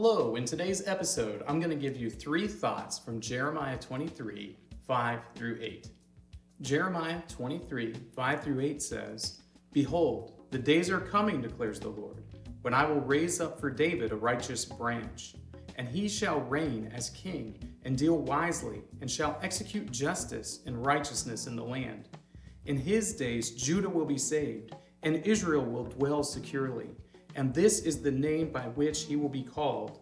Hello, in today's episode, I'm going to give you three thoughts from Jeremiah 23 5 through 8. Jeremiah 23 5 through 8 says, Behold, the days are coming, declares the Lord, when I will raise up for David a righteous branch, and he shall reign as king, and deal wisely, and shall execute justice and righteousness in the land. In his days, Judah will be saved, and Israel will dwell securely and this is the name by which he will be called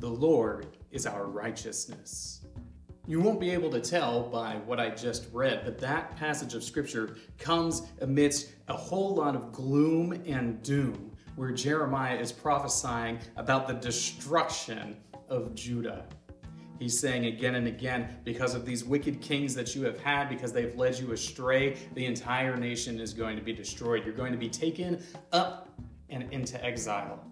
The Lord is our righteousness. You won't be able to tell by what I just read, but that passage of scripture comes amidst a whole lot of gloom and doom, where Jeremiah is prophesying about the destruction of Judah. He's saying again and again, because of these wicked kings that you have had, because they've led you astray, the entire nation is going to be destroyed. You're going to be taken up and into exile.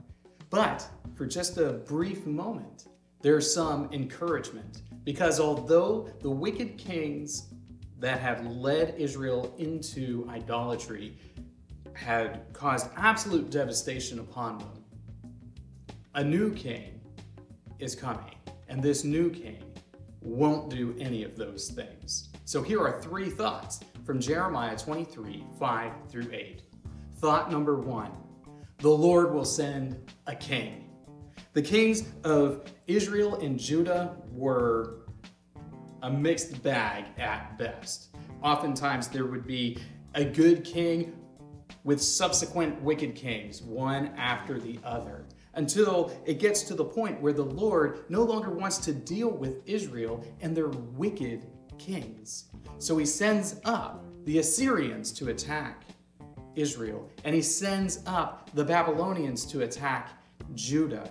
But for just a brief moment, there's some encouragement because although the wicked kings that had led Israel into idolatry had caused absolute devastation upon them, a new king is coming, and this new king won't do any of those things. So here are three thoughts from Jeremiah 23 5 through 8. Thought number one the Lord will send a king. The kings of Israel and Judah were a mixed bag at best. Oftentimes, there would be a good king with subsequent wicked kings, one after the other, until it gets to the point where the Lord no longer wants to deal with Israel and their wicked kings. So he sends up the Assyrians to attack. Israel, and he sends up the Babylonians to attack Judah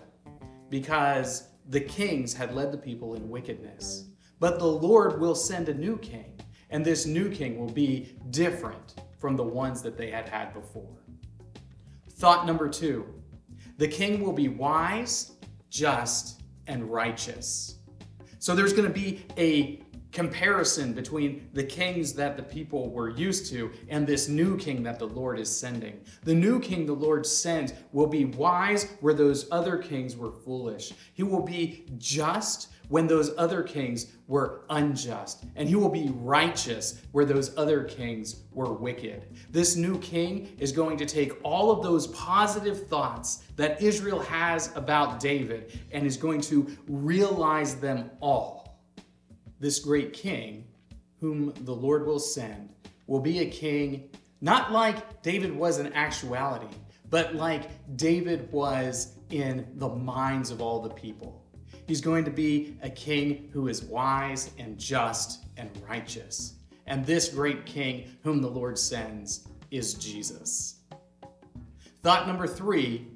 because the kings had led the people in wickedness. But the Lord will send a new king, and this new king will be different from the ones that they had had before. Thought number two the king will be wise, just, and righteous. So there's going to be a comparison between the kings that the people were used to and this new king that the Lord is sending. The new king the Lord sends will be wise where those other kings were foolish. He will be just when those other kings were unjust, and he will be righteous where those other kings were wicked. This new king is going to take all of those positive thoughts that Israel has about David and is going to realize them all this great king, whom the Lord will send, will be a king not like David was in actuality, but like David was in the minds of all the people. He's going to be a king who is wise and just and righteous. And this great king, whom the Lord sends, is Jesus. Thought number three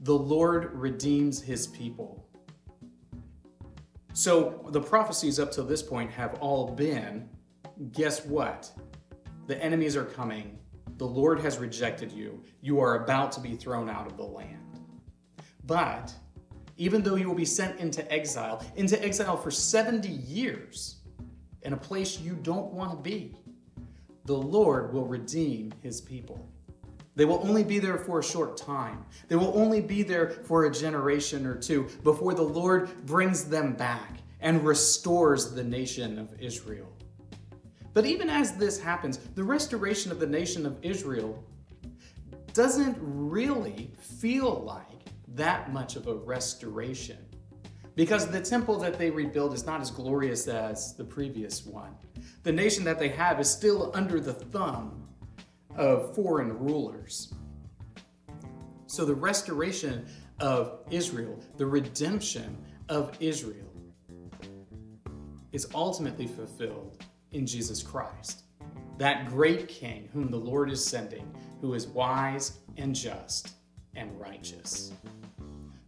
the Lord redeems his people. So the prophecies up to this point have all been guess what? The enemies are coming. The Lord has rejected you. You are about to be thrown out of the land. But even though you will be sent into exile, into exile for 70 years in a place you don't want to be, the Lord will redeem his people. They will only be there for a short time. They will only be there for a generation or two before the Lord brings them back and restores the nation of Israel. But even as this happens, the restoration of the nation of Israel doesn't really feel like that much of a restoration because the temple that they rebuild is not as glorious as the previous one. The nation that they have is still under the thumb of foreign rulers. So the restoration of Israel, the redemption of Israel, is ultimately fulfilled in Jesus Christ, that great King whom the Lord is sending, who is wise and just and righteous.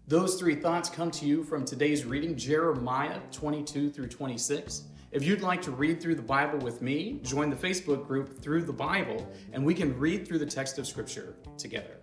Those three thoughts come to you from today's reading, Jeremiah 22 through 26. If you'd like to read through the Bible with me, join the Facebook group Through the Bible, and we can read through the text of Scripture together.